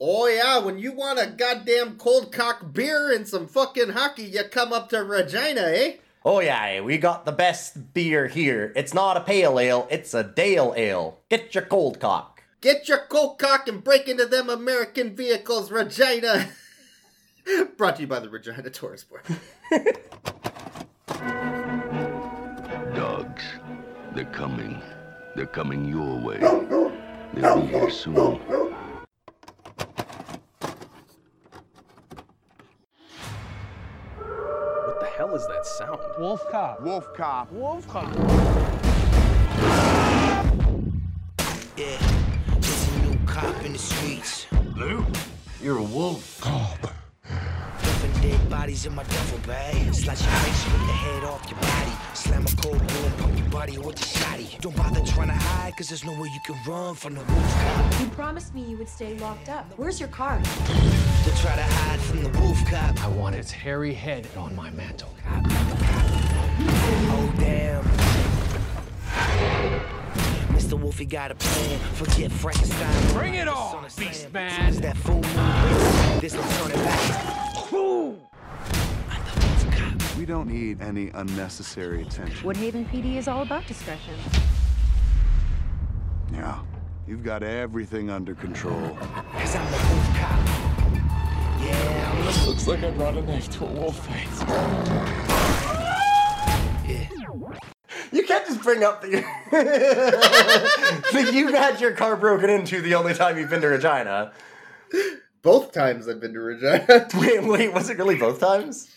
Oh yeah, when you want a goddamn cold cock beer and some fucking hockey, you come up to Regina, eh? Oh yeah, we got the best beer here. It's not a pale ale, it's a Dale ale. Get your cold cock. Get your cold cock and break into them American vehicles, Regina. Brought to you by the Regina Tourist Board. Dogs, they're coming. They're coming your way. They'll be here soon. Sound? Wolf cop. Wolf cop. Wolf cop. Yeah, there's a new cop in the streets. Lou, you're a wolf. Dumping dead bodies in my duffel bag. Slice your face, rip the head off your body. Slam a cold boom, pump your body with the shotty. Don't bother trying to hide, cause there's nowhere you can run from the wolf cop. You promised me you would stay locked up. Where's your card? Don't try to hide from the wolf cop. I want its hairy head on my mantle. Damn. Mr. Wolfie got a plan. Forget Frankenstein. Bring it It's on, on the beast man. as that full moon, there's no turning back. I'm the wolf cop. We don't need any unnecessary attention. Woodhaven PD is all about discretion. Yeah. You've got everything under control. Cause I'm the wolf cop. Yeah, I'm the Looks like I brought a knife to a wolf fight. Yeah. You can't just bring up the that you had your car broken into the only time you've been to Regina. Both times I've been to Regina. Wait, wait, was it really both times?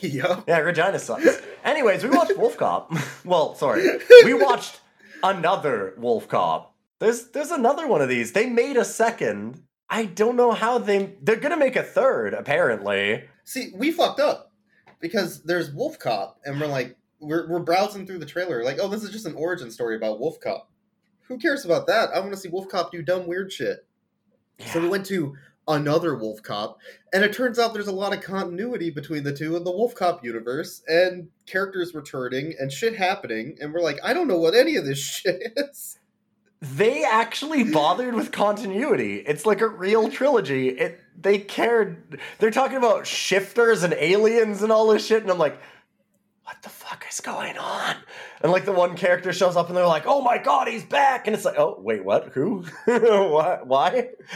Yup. Yeah, Regina sucks. Anyways, we watched Wolf Cop. well, sorry. We watched another Wolf Cop. There's there's another one of these. They made a second. I don't know how they they're gonna make a third, apparently. See, we fucked up because there's Wolf Cop, and we're like, we're, we're browsing through the trailer, like, oh, this is just an origin story about Wolf Cop. Who cares about that? I want to see Wolf Cop do dumb, weird shit. So we went to another Wolf Cop, and it turns out there's a lot of continuity between the two in the Wolf Cop universe, and characters returning, and shit happening, and we're like, I don't know what any of this shit is. They actually bothered with continuity. It's like a real trilogy. It they cared. They're talking about shifters and aliens and all this shit, and I'm like, what the fuck is going on? And like the one character shows up and they're like, oh my god, he's back, and it's like, oh wait, what? Who? what? Why?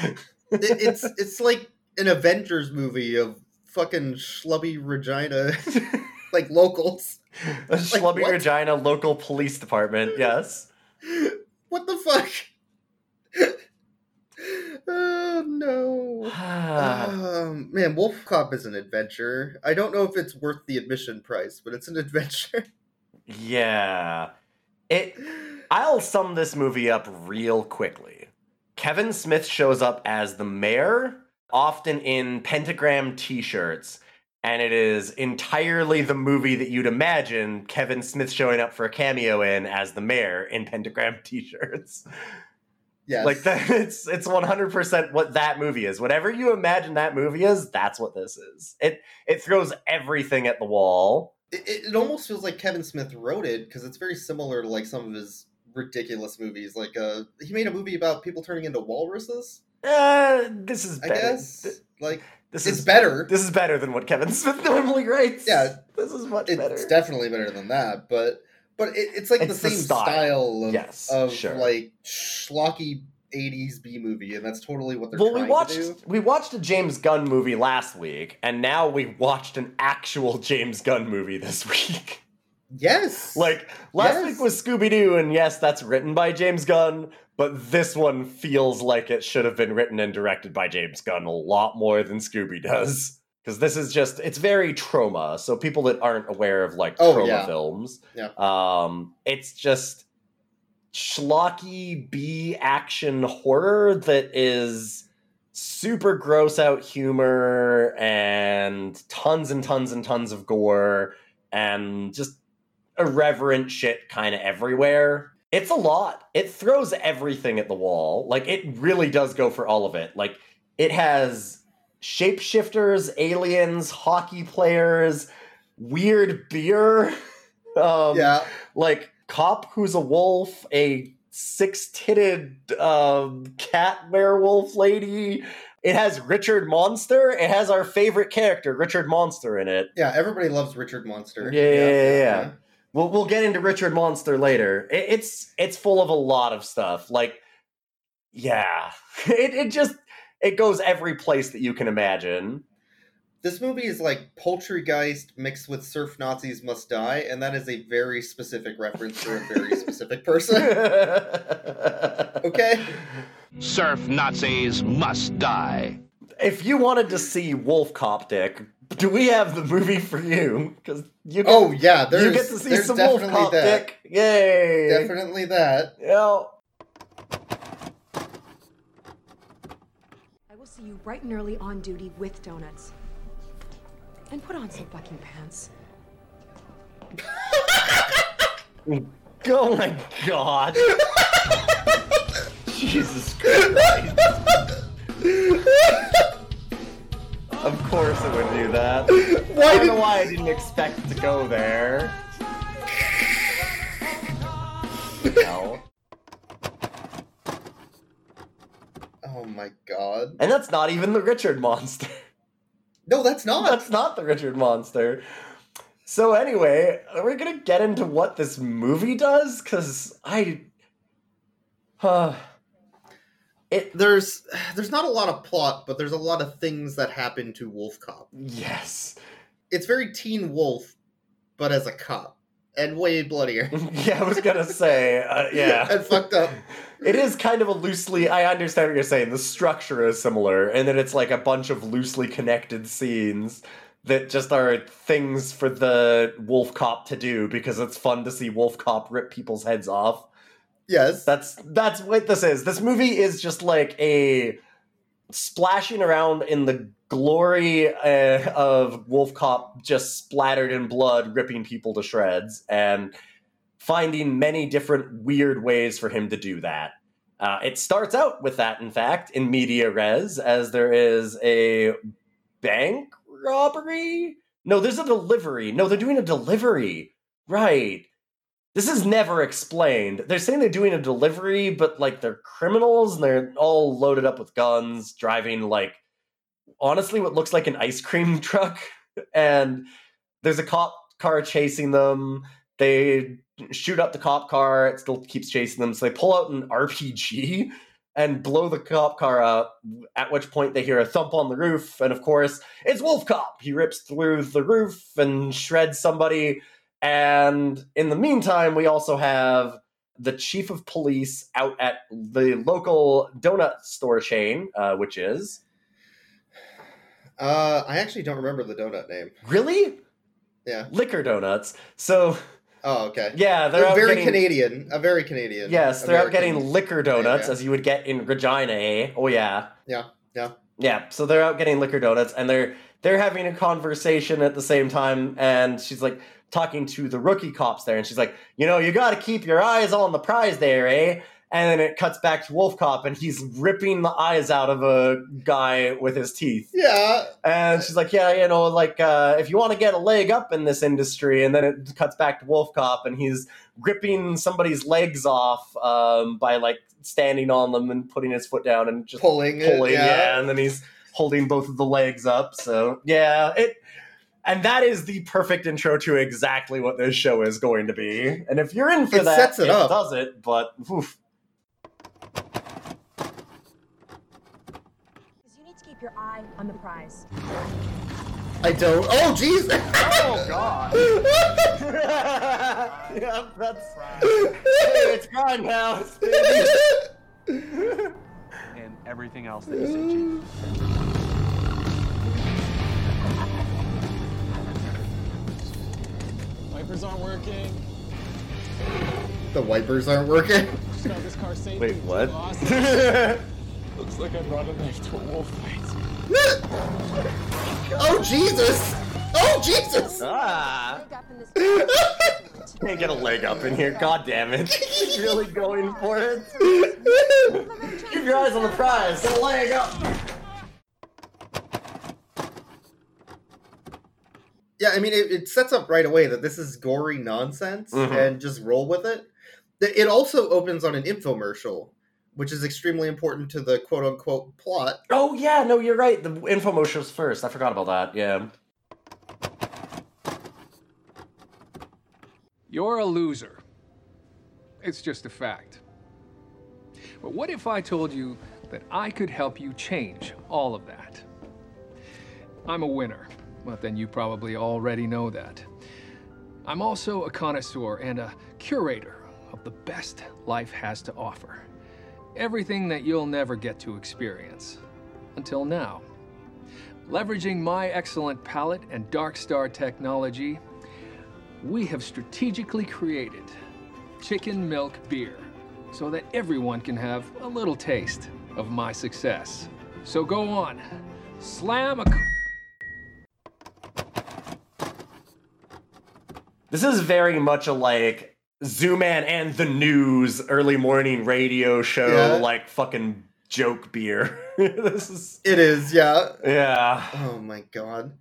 It- it's it's like an Avengers movie of fucking schlubby Regina, like locals. A schlubby what? Regina local police department. Yes. What the fuck? Oh no. Um, man, Wolf Cop is an adventure. I don't know if it's worth the admission price, but it's an adventure. yeah. It. I'll sum this movie up real quickly. Kevin Smith shows up as the mayor, often in pentagram t shirts, and it is entirely the movie that you'd imagine Kevin Smith showing up for a cameo in as the mayor in pentagram t shirts. Yes. Like that, it's it's one hundred percent what that movie is. Whatever you imagine that movie is, that's what this is. It it throws everything at the wall. It, it almost feels like Kevin Smith wrote it because it's very similar to like some of his ridiculous movies. Like uh, he made a movie about people turning into walruses. Uh, this is I better. guess like This it's is better. This is better than what Kevin Smith normally writes. Yeah, this is much it's better. definitely better than that, but but it, it's like It's the the same style. style, of, Yes, of sure. like schlocky '80s B movie, and that's totally what they're well, we watched we watched a James Gunn movie last week, and now we watched an actual James Gunn movie this week. Yes, Like last Yes. week was Scooby Doo, and yes, that's written by James Gunn, but this one feels like it should have been written and directed by James Gunn a lot more than Scooby does. Because this is just it's very Troma. So people that aren't aware of like Oh, Troma yeah. films, Yeah. um, it's just schlocky B action horror that is super gross out humor and tons and tons and tons of gore and just irreverent shit kind of everywhere. It's a lot. It throws everything at the wall. Like it really does go for all of it. Like it has shapeshifters, aliens, hockey players, weird beer. Um, yeah, like cop who's a wolf, a six-titted um, cat werewolf lady, It has Richard Monster. It has our favorite character, Richard Monster, in it. Yeah, everybody loves Richard Monster. Yeah, yeah, yeah, yeah. We'll we'll get into Richard Monster later. It, it's it's full of a lot of stuff. Like, yeah, it it just it goes every place that you can imagine. This movie is like Poultrygeist mixed with Surf Nazis Must Die, and that is a very specific reference to a very specific person. Okay? Surf Nazis must die. if you wanted to see Wolf Cop Dick, do we have the movie for you? Because you get, Oh yeah, there's you get to see some Wolf definitely Cop that. Dick. Yay! Definitely that. Yeah. I will see you bright and early on duty with donuts. And put on some fucking pants. Oh my god. Jesus Christ. of course it would do that. Why I don't did know why I didn't expect to go there. My god. And that's not even the Richard monster. No, that's not. That's not the Richard monster. So anyway, we're gonna get into what this movie does, because I uh, it there's there's not a lot of plot, but there's a lot of things that happen to Wolf Cop. yes. It's very Teen Wolf, but as a cop, and way bloodier. Yeah, I was gonna say, uh, yeah. and fucked up. It is kind of a loosely. I understand what you're saying. The structure is similar, and that it's like a bunch of loosely connected scenes that just are things for the Wolf Cop to do because it's fun to see Wolf Cop rip people's heads off. Yes. That's that's what this is. This movie is just like a splashing around in the glory uh, of Wolf Cop just splattered in blood, ripping people to shreds, and finding many different weird ways for him to do that. Uh, it starts out with that, in fact, in media res, as there is a bank robbery. No, there's a delivery. No, they're doing a delivery. Right. This is never explained. They're saying they're doing a delivery, but like they're criminals and they're all loaded up with guns, driving like honestly what looks like an ice cream truck. And there's a cop car chasing them. They shoot up the cop car. It still keeps chasing them. So they pull out an RPG and blow the cop car up. At which point they hear a thump on the roof. And of course, it's Wolf Cop. He rips through the roof and shreds somebody. And in the meantime, we also have the chief of police out at the local donut store chain, uh, which is Uh, I actually don't remember the donut name. really Yeah. liquor donuts. So Oh, okay. yeah, they're out very getting, Canadian. A very Canadian. Yes, they're out getting liquor donuts yeah. as you would get in Regina. Eh? Oh yeah, Yeah, yeah. yeah. So they're out getting liquor donuts, and they're they're having a conversation at the same time. And she's like talking to the rookie cops there, and she's like, you know, you got to keep your eyes on the prize there, eh? And then it cuts back to Wolf Cop, and he's ripping the eyes out of a guy with his teeth. Yeah. And she's like, yeah, you know, like uh, if you want to get a leg up in this industry, and then it cuts back to Wolf Cop, and he's ripping somebody's legs off um, by like standing on them and putting his foot down and just Pulling it, pulling, yeah. and then he's holding both of the legs up. So yeah, it. And that is the perfect intro to exactly what this show is going to be. And if you're in for It that, sets it up. does it. But oof. You need to keep your eye on the prize. I don't. Oh, jeez. Oh God. yeah, that's. Hey, it's Grindhouse. baby. And everything else that you say, Chief. Wipers aren't working. the wipers aren't working. Start this car safe. Wait, what? Looks like I brought a knife to a wolf fight. oh, Jesus. Oh, Jesus. ah, Leg up in this. can't get a leg up in here. God damn it! He's really going for it. Keep your eyes on the prize. Get a leg up. Yeah, I mean, it, it sets up right away that this is gory nonsense Mhm. and just roll with it. It also opens on an infomercial which is extremely important to the quote unquote plot. Oh yeah, no, you're right. The infomercials first. I forgot about that. Yeah. You're a loser. It's just a fact. But what if I told you that I could help you change all of that? I'm a winner, but then you probably already know that. I'm also a connoisseur and a curator of the best life has to offer. Everything that you'll never get to experience. Until now. Leveraging my excellent palate and Dark Star technology, we have strategically created chicken milk beer so that everyone can have a little taste of my success. So go on, slam a. This is very much like Zooman and the News early morning radio show, Yeah. like fucking joke beer. this is It is, yeah. yeah. Oh my god.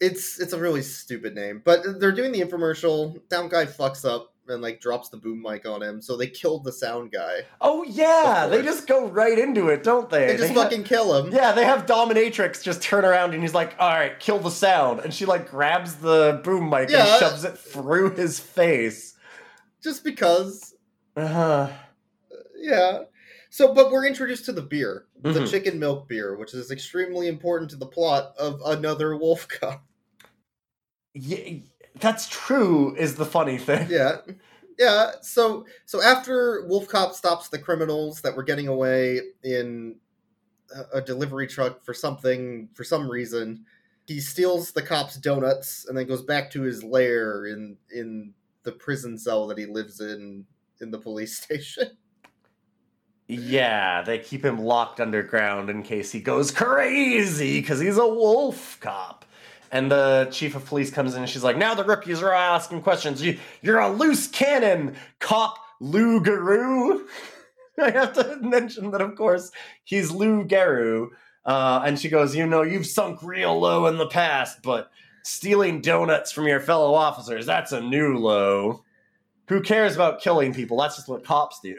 It's it's a really stupid name. But they're doing the infomercial. Sound guy fucks up and like drops the boom mic on him, so they killed the sound guy. Oh yeah, they just go right into it, don't they? They just ha- fucking kill him. Yeah, they have Dominatrix just turn around and he's like, "All right, kill the sound," and she like grabs the boom mic Yeah. and shoves it through his face. Just because. Uh-huh. Yeah. So, but we're introduced to the beer, the Mhm. chicken milk beer, which is extremely important to the plot of another wolf cop. Yeah, that's true. Is the funny thing? Yeah. Yeah. So so after Wolf Cop stops the criminals that were getting away in a, a delivery truck for something for some reason, he steals the cops' donuts and then goes back to his lair in in the prison cell that he lives in in the police station. Yeah, they keep him locked underground in case he goes crazy because he's a wolf cop. And the chief of police comes in and she's like, Now the rookies are asking questions. You, you're a loose cannon, cop Lou Garou. I have to mention that, of course, he's Lou Garou. Uh, and she goes, You know, you've sunk real low in the past, but stealing donuts from your fellow officers, that's a new low. Who cares about killing people? That's just what cops do.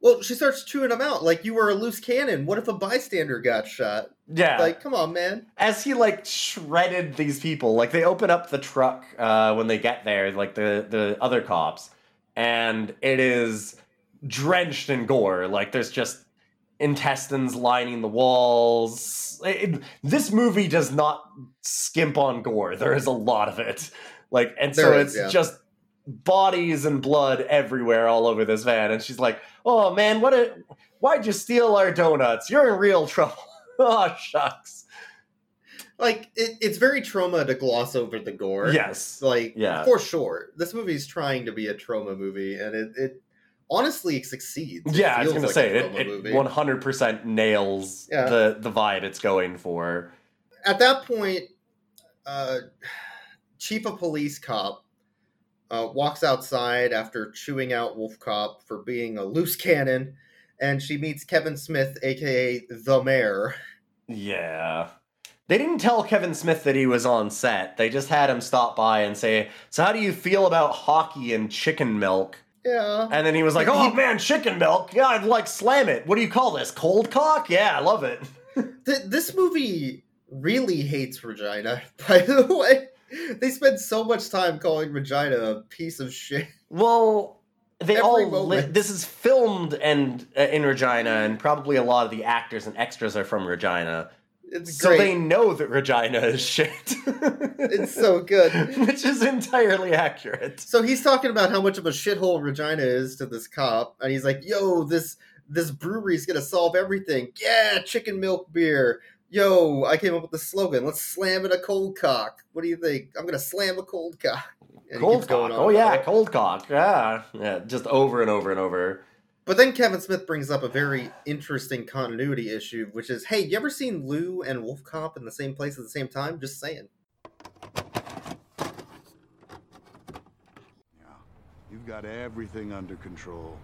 Well, she starts chewing them out like you were a loose cannon. What if a bystander got shot? Yeah. Like, come on, man. as he like shredded these people like they open up the truck uh when they get there like the the other cops and it is drenched in gore like there's just intestines lining the walls. It- this movie does not skimp on gore. There is a lot of it. Like and so is, it's yeah. just bodies and blood everywhere all over this van. And she's like oh man what a why'd you steal our donuts? You're in real trouble. Oh shucks. Like, it, it's very Troma to gloss over the gore. yes. Like Yeah. for sure. This movie's trying to be a Troma movie and it, it honestly it succeeds It Yeah, I was gonna like say it, it 100% nails Yeah. the the vibe it's going for. at that point uh chief of police cop uh, walks outside after chewing out wolf cop for being a loose cannon and she meets kevin smith aka the mayor Yeah. They didn't tell Kevin Smith that he was on set. They just had him stop by and say, "So how do you feel about hockey and chicken milk?" Yeah And then he was like, "Oh man, chicken milk. Yeah, I'd like slam it. What do you call this? Cold cock? Yeah, I love it." Th- this movie really hates Regina, by the way. They spend so much time calling Regina a piece of shit. Well, they Every all li- this is filmed and uh, in Regina, and probably a lot of the actors and extras are from Regina. It's So great. they know that Regina is shit. It's so good. Which is entirely accurate. So he's talking about how much of a shithole Regina is to this cop, and he's like, "Yo, this this brewery's gonna solve everything. Yeah, chicken milk beer. Yo, I came up with the slogan. Let's slam it a cold cock. What do you think? I'm gonna slam a cold cock." And Cold cock. Oh yeah, cold cock. Yeah. Yeah, just over and over and over. But then Kevin Smith brings up a very interesting continuity issue, which is, "Hey, you ever seen Lou and Wolf Cop in the same place at the same time? Just saying." Yeah. You've got everything under control.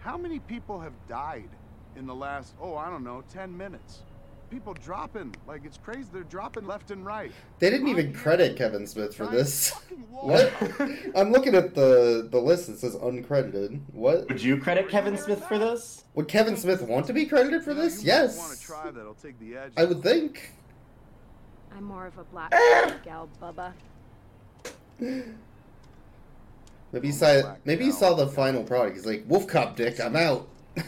How many people have died in the last, oh, I don't know, 10 minutes? People dropping like it's crazy. They're dropping left and right. They didn't even credit Kevin Smith for this. What? I'm looking at the the list. It says uncredited. What? Would you credit Kevin Smith for this? Would Kevin Smith want to be credited for this? Yes. Want to try that'll take the edge. I would think. I'm more of a black ah! gal, Bubba. Maybe he Oh, saw maybe he saw the final product. He's like, Wolf Cop Dick, I'm out.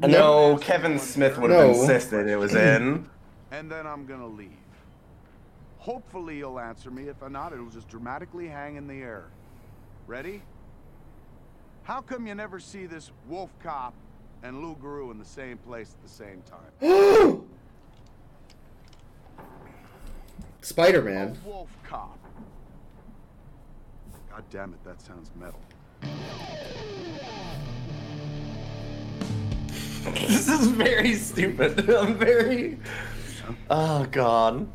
No, Kevin Smith would have No. insisted it was in. and then I'm gonna leave. Hopefully you'll answer me. If not, it'll just dramatically hang in the air. Ready? How come you never see this wolf cop and Lou Garou in the same place at the same time? Spider Man. Wolf cop. God damn it, that sounds metal. this is very stupid. I'm very. Oh god.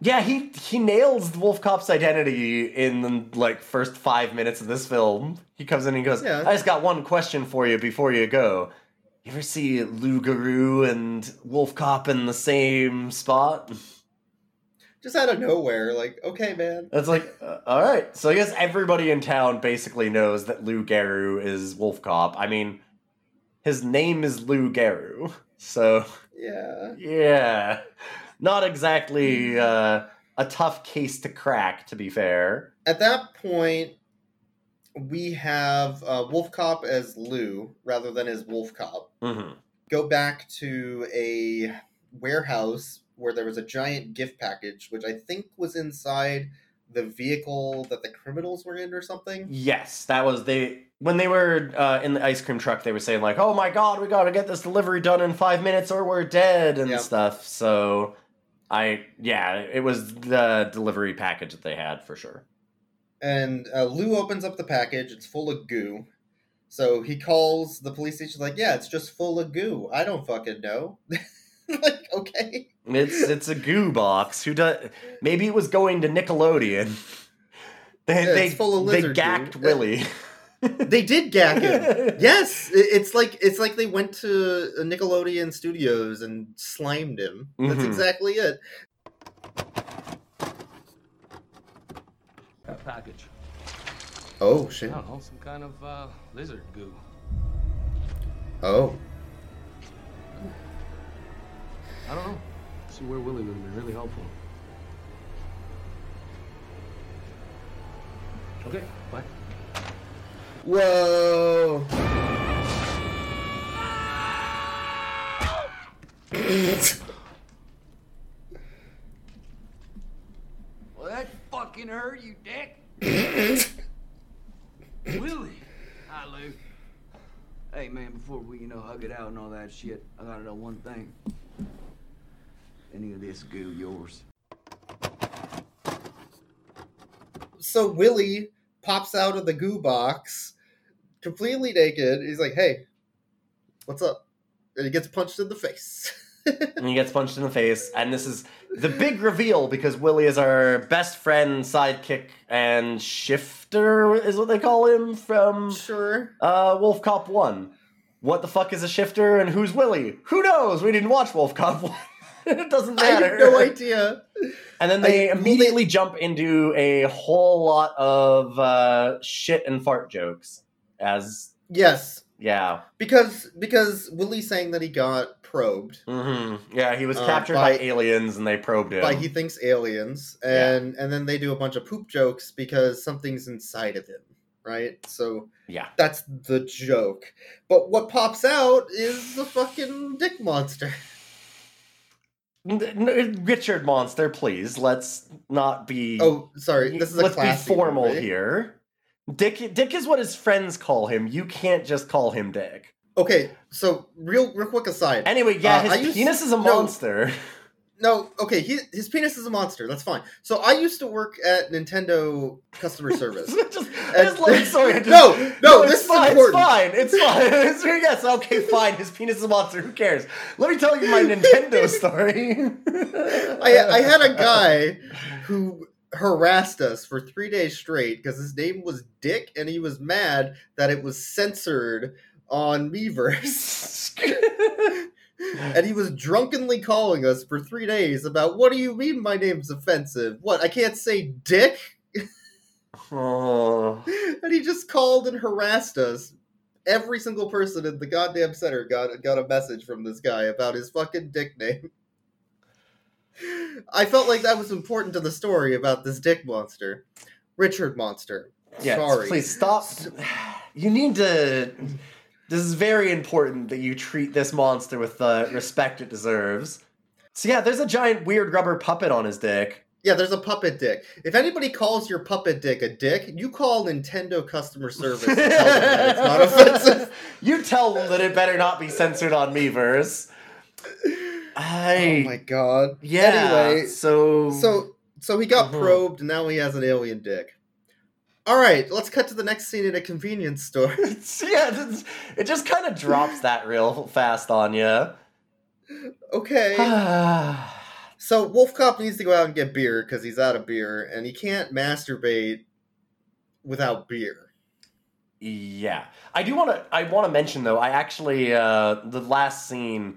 Yeah, he he nails the Wolf Cop's identity in the like first five minutes of this film. He comes in and goes, Yeah. "I just got one question for you before you go. You ever see Lou Garou and Wolf Cop in the same spot?" Just out of nowhere, like, okay, man. It's like, uh, all right. So I guess everybody in town basically knows that Lou Garou is Wolf Cop. I mean, his name is Lou Garou, so Yeah. yeah, not exactly uh, a tough case to crack. To be fair, At that point, we have uh, Wolf Cop as Lou rather than as Wolf Cop. hmm Go back to a warehouse where there was a giant gift package, which I think was inside the vehicle that the criminals were in or something. yes, that was they when they were uh, in the ice cream truck. They were saying like, "Oh my god, we got to get this delivery done in five minutes or we're dead" and Yeah. stuff. So. I yeah, it was the delivery package that they had for sure. And uh, Lou opens up the package. It's full of goo. So he calls the police station, like, yeah, it's just full of goo. I don't fucking know. like, okay. It's it's a goo box. Who does? Maybe it was going to Nickelodeon. They Yeah, they it's full of they lizard goo. gacked Willie. They did gag him. yes, it's like it's like they went to Nickelodeon Studios and slimed him. That's Mhm. exactly it. A package. Oh shit. I don't know, some kind of uh, lizard goo. Oh. I don't know. See where Willie would have been really helpful. Okay, bye. Whoa. Well, that fucking hurt you, dick. Willie. Hi, Lou. Hey, man, before we, you know, hug it out and all that shit, I gotta know one thing. Any of this goo yours? so Willie pops out of the goo box, completely naked. He's like, "Hey, what's up?" And he gets punched in the face. and he gets punched in the face. And this is the big reveal because Willie is our best friend, sidekick, and shifter is what they call him from sure. uh, Wolf Cop One. What the fuck is a shifter and who's Willie? Who knows? We didn't watch Wolf Cop One. It doesn't I matter. have no idea. And then they I- immediately jump into a whole lot of uh, shit and fart jokes. As Yes, yeah, because because Willie's saying that he got probed hmm yeah, he was Uh, captured by, by- aliens and they probed him. by he thinks aliens, and and then they do a bunch of poop jokes because something's inside of him, right? So yeah, that's the joke. But what pops out is the fucking dick monster. Richard Monster, please. Let's not be. Oh, sorry, this is a let's be formal here. Dick, Dick is what his friends call him. You can't just call him Dick. Okay, so real real quick aside. Anyway, yeah, Uh, his I used- penis is a monster. No, okay, he, his penis is a monster. That's fine. So I used to work at Nintendo customer service. just, just it. Sorry, just- No, no, it's this is fine. important. It's fine. It's fine. It's, yes, okay, fine. His penis is a monster. Who cares? Let me tell you my Nintendo story. I, I had a guy who harassed us for three days straight because his name was Dick and he was mad that it was censored on Miiverse. And he was drunkenly calling us for three days about what do you mean my name's offensive? What, I can't say dick? Oh. and he just called and harassed us. Every single person in the goddamn center got got a message from this guy about his fucking dick name. I felt like that was important to the story about this dick monster. Richard Monster. Yeah, Sorry. please stop. You need to. This is very important that you treat this monster with the respect it deserves. So yeah, there's a giant weird rubber puppet on his dick. Yeah, there's a puppet dick. If anybody calls your puppet dick a dick, you call Nintendo customer service and tell them that it's not offensive. You tell them that it better not be censored on Miiverse. I. Oh my god. Yeah. Anyway, so so so he got Mhm. probed and now he has an alien dick. All right, let's cut to the next scene at a convenience store. yeah, it just kind of drops that real fast on you. okay. so Wolf Cop needs to go out and get beer because he's out of beer and he can't masturbate without beer. Yeah, I do want to. I want to mention though. I actually uh, the last scene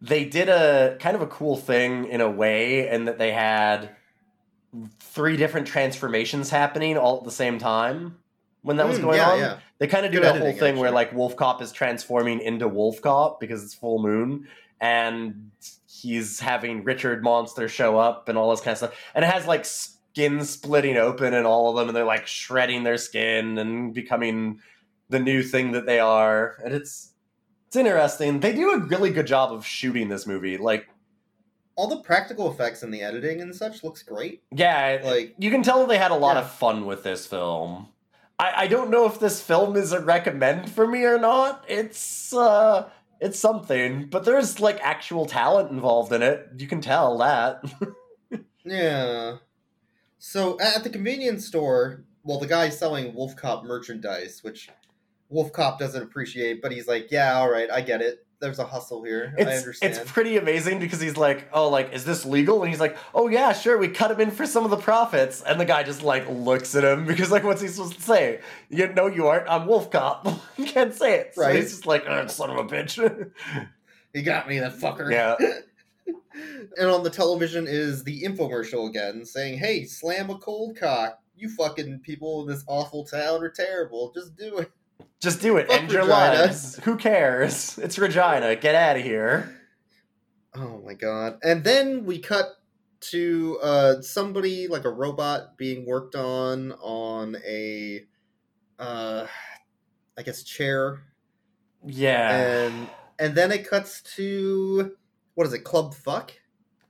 they did a kind of a cool thing in a way, in that they had three different transformations happening all at the same time when that was Mm, going yeah, on. yeah. They kind of do Good that whole editing, thing where like Wolf Cop is transforming into Wolf Cop because it's full moon, and he's having Richard Monster show up and all this kind of stuff, and it has like skin splitting open and all of them, and they're like shredding their skin and becoming the new thing that they are, and it's it's interesting. They do a really good job of shooting this movie. Like, All the practical effects and the editing and such looks great. yeah, Like you can tell they had a lot Yeah. of fun with this film. I, I don't know if this film is a recommend for me or not. It's uh it's something, but there's like actual talent involved in it. You can tell that. Yeah. So at the convenience store, well, the guy's selling Wolf Cop merchandise, which Wolf Cop doesn't appreciate, but he's like, "Yeah, all right, I get it. There's a hustle here. I It's understand." it's pretty amazing because he's like, "Oh, like is this legal?" And he's like, "Oh yeah, sure. We cut him in for some of the profits." And the guy just like looks at him because like, what's he supposed to say? You know, you aren't. I'm Wolf Cop. you can't say it. So Right. he's just like, oh, "Son of a bitch." he got me, that fucker. yeah. And on the television is the infomercial again, saying, "Hey, slam a cold cock. You fucking people in this awful town are terrible. Just do it." Just do it. Fuck End your Regina. lives. Who cares? It's Regina. Get out of here. Oh my god. And then we cut to uh somebody like a robot being worked on on a uh I guess chair Yeah. and and then it cuts to what is it? Club fuck?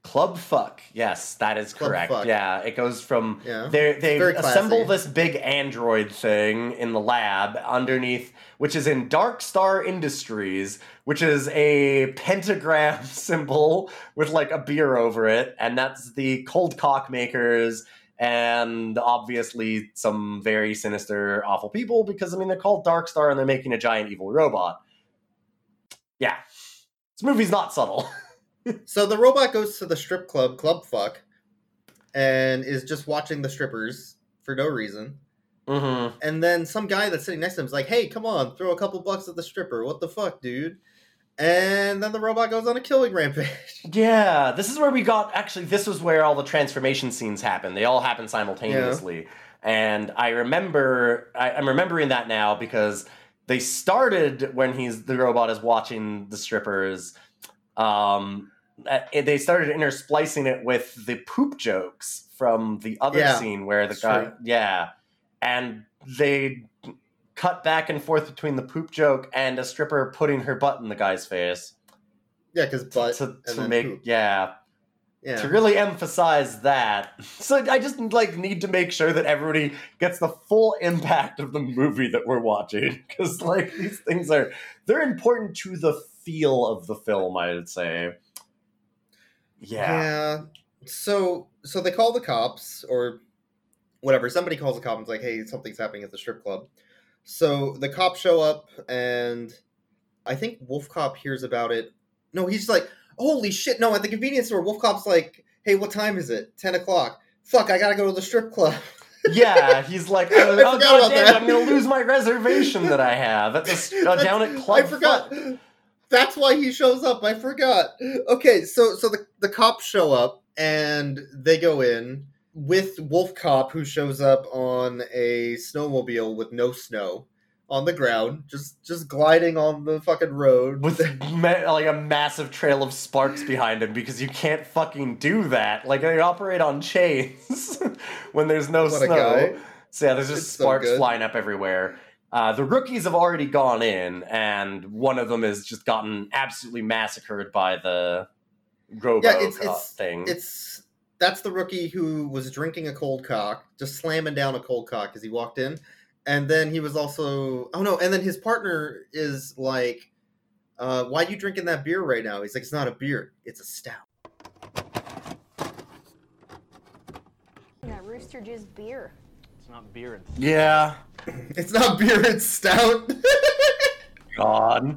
Club fuck. Yes, that is Club correct. fuck. Yeah, it goes from Yeah. they they assemble this big android thing in the lab underneath, which is in Dark Star Industries, which is a pentagram symbol with like a beer over it, and that's the cold cock makers. And obviously, some very sinister, awful people because I mean, they're called Dark Star and they're making a giant evil robot. Yeah. This movie's not subtle. So the robot goes to the strip club, Club Fuck, and is just watching the strippers for no reason. Mm-hmm. And then some guy that's sitting next to him is like, "Hey, come on, throw a couple bucks at the stripper. What the fuck, dude?" And then the robot goes on a killing rampage. Yeah, this is where we got. Actually, this was where all the transformation scenes happen. They all happen simultaneously, and I remember. I, I'm remembering that now because they started when he's the robot is watching the strippers. Um, uh, they started intersplicing it with the poop jokes from the other Yeah, scene where the guy, true. yeah, and they cut back and forth between the poop joke and a stripper putting her butt in the guy's face Yeah, because butt to, to make poop. yeah Yeah. to really emphasize that. So I just like need to make sure that everybody gets the full impact of the movie that we're watching because like these things are they're important to the feel of the film. I would say. Yeah. Yeah. So so they call the cops or whatever. Somebody calls the cop and's like, "Hey, something's happening at the strip club." So the cops show up and I think Wolf Cop hears about it. No, he's like, "Holy shit!" No, at the convenience store, Wolf Cop's like, "Hey, what time is it? Ten o'clock. Fuck, I gotta go to the strip club." Yeah, he's like, oh, oh god damn it, I'm gonna lose my reservation that I have at this uh, down at Club I forgot. That's why he shows up. I forgot. Okay, so so the the cops show up and they go in with Wolf Cop, who shows up on a snowmobile with no snow on the ground, just just gliding on the fucking road. with ma- like a massive trail of sparks behind him because you can't fucking do that. Like they operate on chains when there's no What snow. So yeah, there's just It's sparks good. flying up everywhere. Uh, the rookies have already gone in, and one of them has just gotten absolutely massacred by the Robo yeah, it's it's thing. it's that's the rookie who was drinking a cold cock, just slamming down a cold cock as he walked in, and then he was also oh no, and then his partner is like, uh, "Why are you drinking that beer right now?" He's like, "It's not a beer, it's a stout." That rooster just beer. It's not beer. It's yeah, It's not beer, it's stout. God.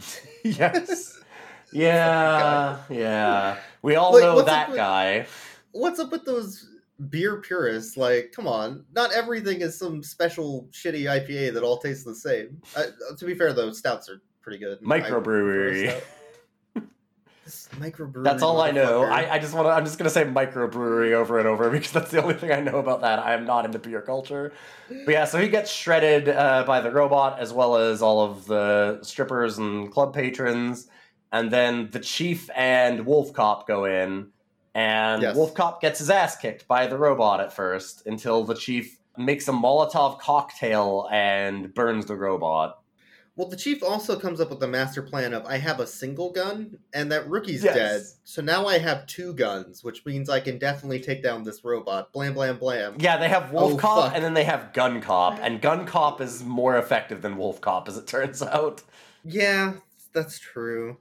yes. Yeah, yeah. We all Like, know that with- guy. What's up with those beer purists? Like, come on, not everything is some special shitty IPA that all tastes the same. Uh, to be fair, though, stouts are pretty good. I prefer Microbrewery. Microbrewery. That's all I know. I, I just want to. I'm just gonna say microbrewery over and over because that's the only thing I know about that. I am not into beer culture. But yeah, so he gets shredded uh, by the robot as well as all of the strippers and club patrons, and then the chief and Wolf Cop go in, and Yes. Wolf Cop gets his ass kicked by the robot at first until the chief makes a Molotov cocktail and burns the robot. Well, the chief also comes up with the master plan of I have a single gun and that rookie's Yes. dead. So now I have two guns, which means I can definitely take down this robot. Blam blam blam. Yeah, they have Wolf Oh, Cop fuck. and then they have Gun Cop, and Gun Cop is more effective than Wolf Cop, as it turns out. Yeah, that's true.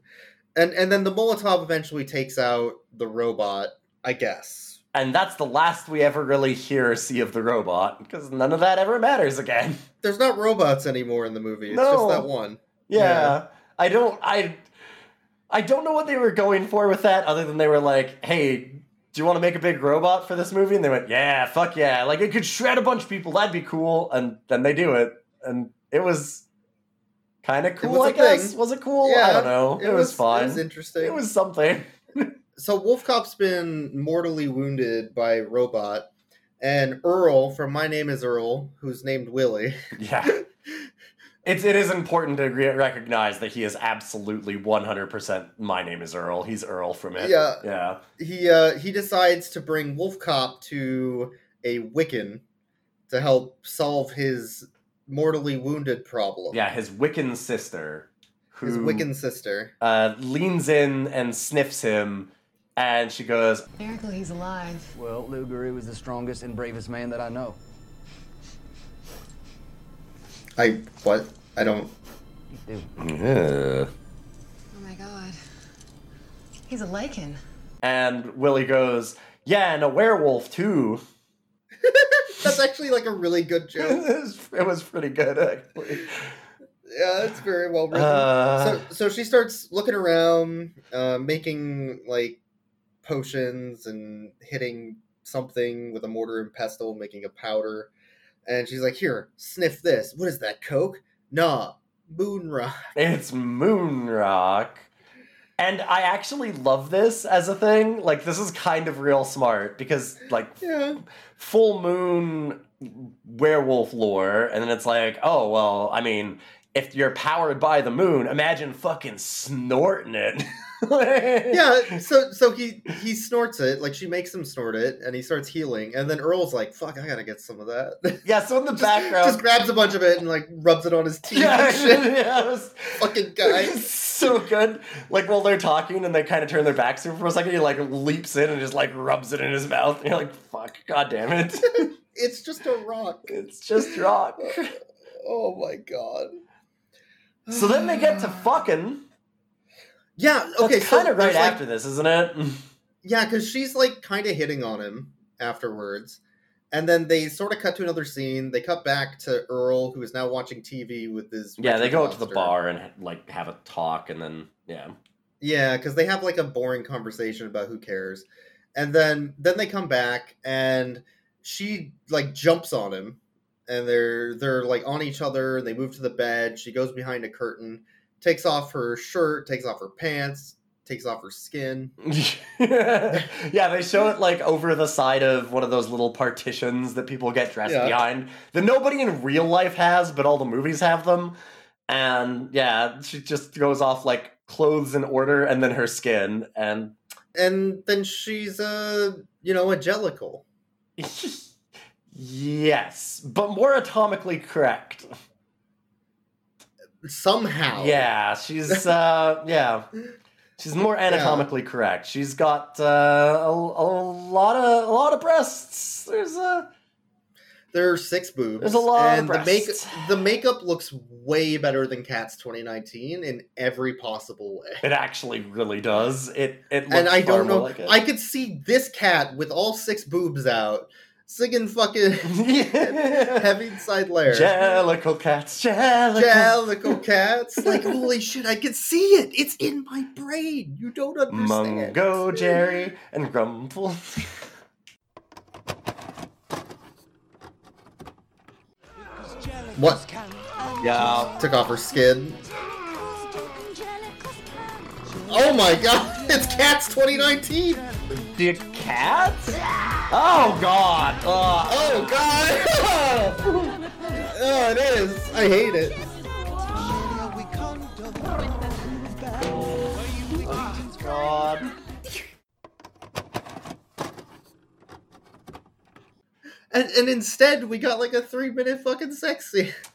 And and then the Molotov eventually takes out the robot, I guess. And that's the last we ever really hear or see of the robot, because none of that ever matters again. There's not robots anymore in the movie. It's No. just that one. Yeah, Yeah. I don't, I, I don't know what they were going for with that, other than they were like, "Hey, do you want to make a big robot for this movie?" And they went, "Yeah, fuck yeah! Like it could shred a bunch of people. That'd be cool." And then they do it, and it was kind of cool. was I guess thing. was it cool? I don't know. It, was, fun. It was interesting. It was something. so Wolf Cop's been mortally wounded by robot, and Earl from My Name Is Earl, who's named Willie. Yeah. It's, it is important to re- recognize that he is absolutely 100% my name is Earl. He's Earl from it. Yeah. Yeah. he uh, he decides to bring Wolf Cop to a Wiccan to help solve his mortally wounded problem. Yeah, his Wiccan sister, who His Wiccan sister. uh, leans in and sniffs him, and she goes, Miracle he's alive. Well, Lou Garou was the strongest and bravest man that I know. I what? I don't. "Ugh." Oh my god. He's a lycan. and Willie goes, Yeah, and a werewolf too. That's actually like a really good joke. it, was, it was pretty good, actually. Yeah, it's very well written. Uh. so, so she starts looking around, uh, making like potions and hitting something with a mortar and pestle, making a powder. And she's like, "Here, sniff this. What is that? Coke? Nah, moon rock." It's Moon Rock. And I actually love this as a thing. Like, this is kind of real smart because, like, Yeah. full moon werewolf lore, and then it's like, oh, well, I mean, if you're powered by the moon, imagine fucking snorting it. yeah, so so he he snorts it, like she makes him snort it, and he starts healing, and then Earl's like, "Fuck, I gotta get some of that." Yeah, so in the just, background, just grabs a bunch of it and like rubs it on his teeth. Yeah, and shit. yeah, was- fucking guy. so good. Like while they're talking and they kind of turn their backs to him for a second, he like leaps in and just like rubs it in his mouth. And you're like, fuck, god damn it. It's just a rock. It's just rock. Oh my god. So then they get to fucking. Yeah, okay, That's so kind of right there's, like- after this, isn't it? Yeah, because she's like kind of hitting on him afterwards. And then they sort of cut to another scene. They cut back to Earl, who is now watching TV with his. Yeah, they go out to the bar and like have a talk, and then yeah, Yeah, because they have like a boring conversation about who cares. and then then they come back and she like jumps on him and they're they're like on each other and they move to the bed she goes behind a curtain takes off her shirt takes off her pants takes off her skin yeah, they show it like over the side of one of those little partitions that people get dressed Yeah. behind that nobody in real life has, but all the movies have them. And yeah, she just goes off like clothes in order and then her skin. And and then she's uh you know a jellicle yes, but more atomically correct. Somehow Yeah, she's uh yeah. She's more anatomically correct. She's got uh, a, a lot of a lot of breasts. There's a there are six boobs There's a lot of and the make breasts. the makeup looks way better than cats 2019 in every possible way It actually really does. It it looks and I far don't know. Like. I could see this cat with all six boobs out, singing fucking heavy side layer. Jellicle cats, jellicle. Jellicle cats. Like holy shit, I can see it. It's in my brain. You don't understand. Mungo, Jerry, and Grumple. What? Yeah. Took off her skin. Oh my god, it's Cats 2019. The cat? Oh god. Uh, Oh god. oh, it is. I hate it. god. And, and instead, we got like a three minute fucking sex scene.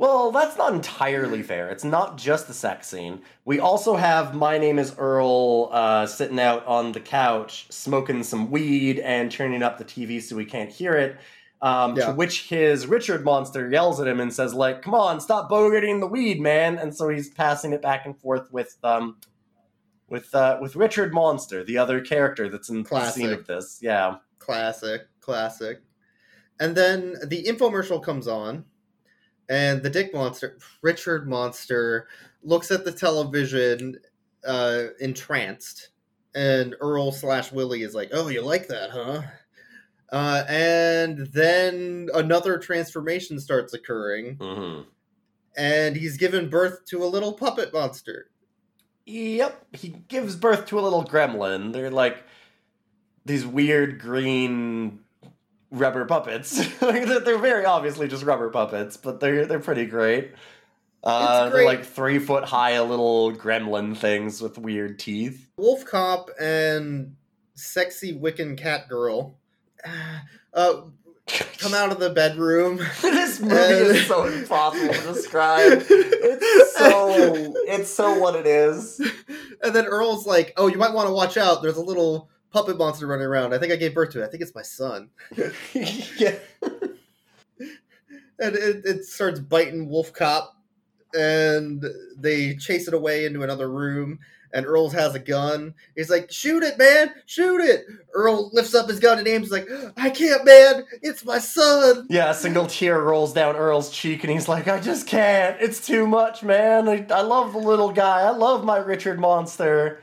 Well, that's not entirely fair. It's not just the sex scene. We also have My Name is Earl uh, sitting out on the couch, smoking some weed and turning up the TV so we can't hear it. Um, Yeah. To which his Richard monster yells at him and says, like, come on, stop bogarting the weed, man. And so he's passing it back and forth with um with uh, with Richard Monster, the other character that's in the scene of this. Yeah. Classic, classic. And then the infomercial comes on, and the Dick Monster, Richard Monster, looks at the television, uh, entranced, and Earl slash Willie is like, "Oh, you like that, huh?" Uh, and then another transformation starts occurring, Mm-hmm. and he's given birth to a little puppet monster. Yep, he gives birth to a little gremlin. They're like these weird green rubber puppets. Like, they're they're very obviously just rubber puppets, but they're they're pretty great. Uh, It's They're like three foot high little gremlin things with weird teeth. Wolf Cop and sexy Wiccan cat girl uh, come out of the bedroom. this movie is so impossible to describe. It's so it's so what it is. And then Earl's like, "Oh, you might want to watch out. There's a little puppet monster running around. I think I gave birth to it. I think it's my son." yeah. And it, it starts biting Wolf Cop, and they chase it away into another room. And Earl has a gun. He's like, "Shoot it, man! Shoot it!" Earl lifts up his gun and aims. Like, "I can't, man! It's my son!" Yeah, a single tear rolls down Earl's cheek, and he's like, I just can't. It's too much, man. I, I love the little guy. I love my Richard Monster.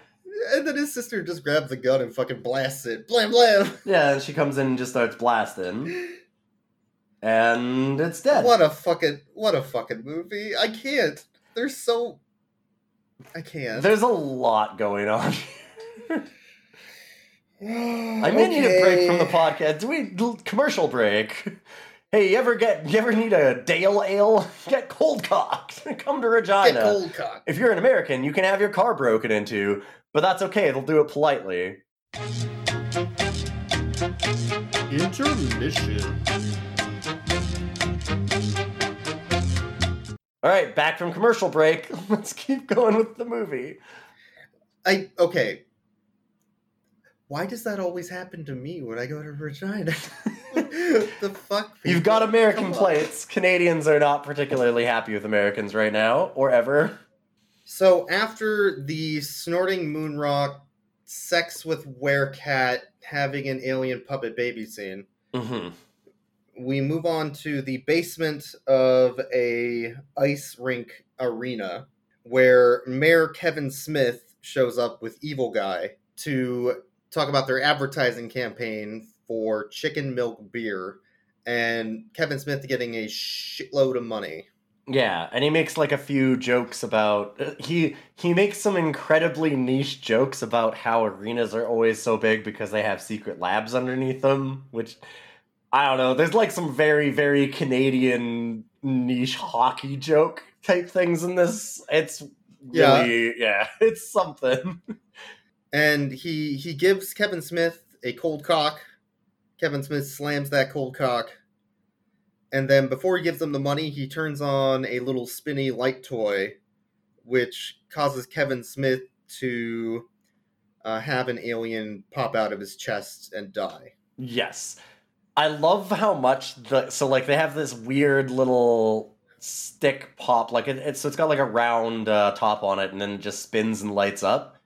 And then his sister just grabs the gun and fucking blasts it. Blam blam. Yeah, and she comes in and just starts blasting. And it's dead. What a fucking what a fucking movie. I can't. They're so I can't. There's a lot going on. I may need a break from the podcast. Do we commercial break? Hey, you ever get you ever need a Dale ale? Get cold cocked. Come to Regina. Get cold cocked. If you're an American, you can have your car broken into, but that's okay. They'll do it politely. Intermission. All right, back from commercial break. Let's keep going with the movie. I okay. Why does that always happen to me when I go to Regina? the fuck? You've got American plates. Canadians are not particularly happy with Americans right now, or ever. So after the snorting moon rock, sex with werecat, having an alien puppet baby scene, Mm-hmm. we move on to the basement of a ice rink arena where Mayor Kevin Smith shows up with Evil Guy to talk about their advertising campaign for chicken milk beer, and Kevin Smith getting a shitload of money. Yeah, and he makes like a few jokes about uh, he he makes some incredibly niche jokes about how arenas are always so big because they have secret labs underneath them, which I don't know. There's like some very very Canadian niche hockey joke type things in this. It's Yeah. yeah, it's something. and he he gives Kevin Smith a cold cock. Kevin Smith slams that cold cock, and then before he gives them the money, he turns on a little spinny light toy, which causes Kevin Smith to uh, have an alien pop out of his chest and die. Yes. I love how much the so like they have this weird little stick pop like it, it's so it's got like a round uh, top on it and then it just spins and lights up.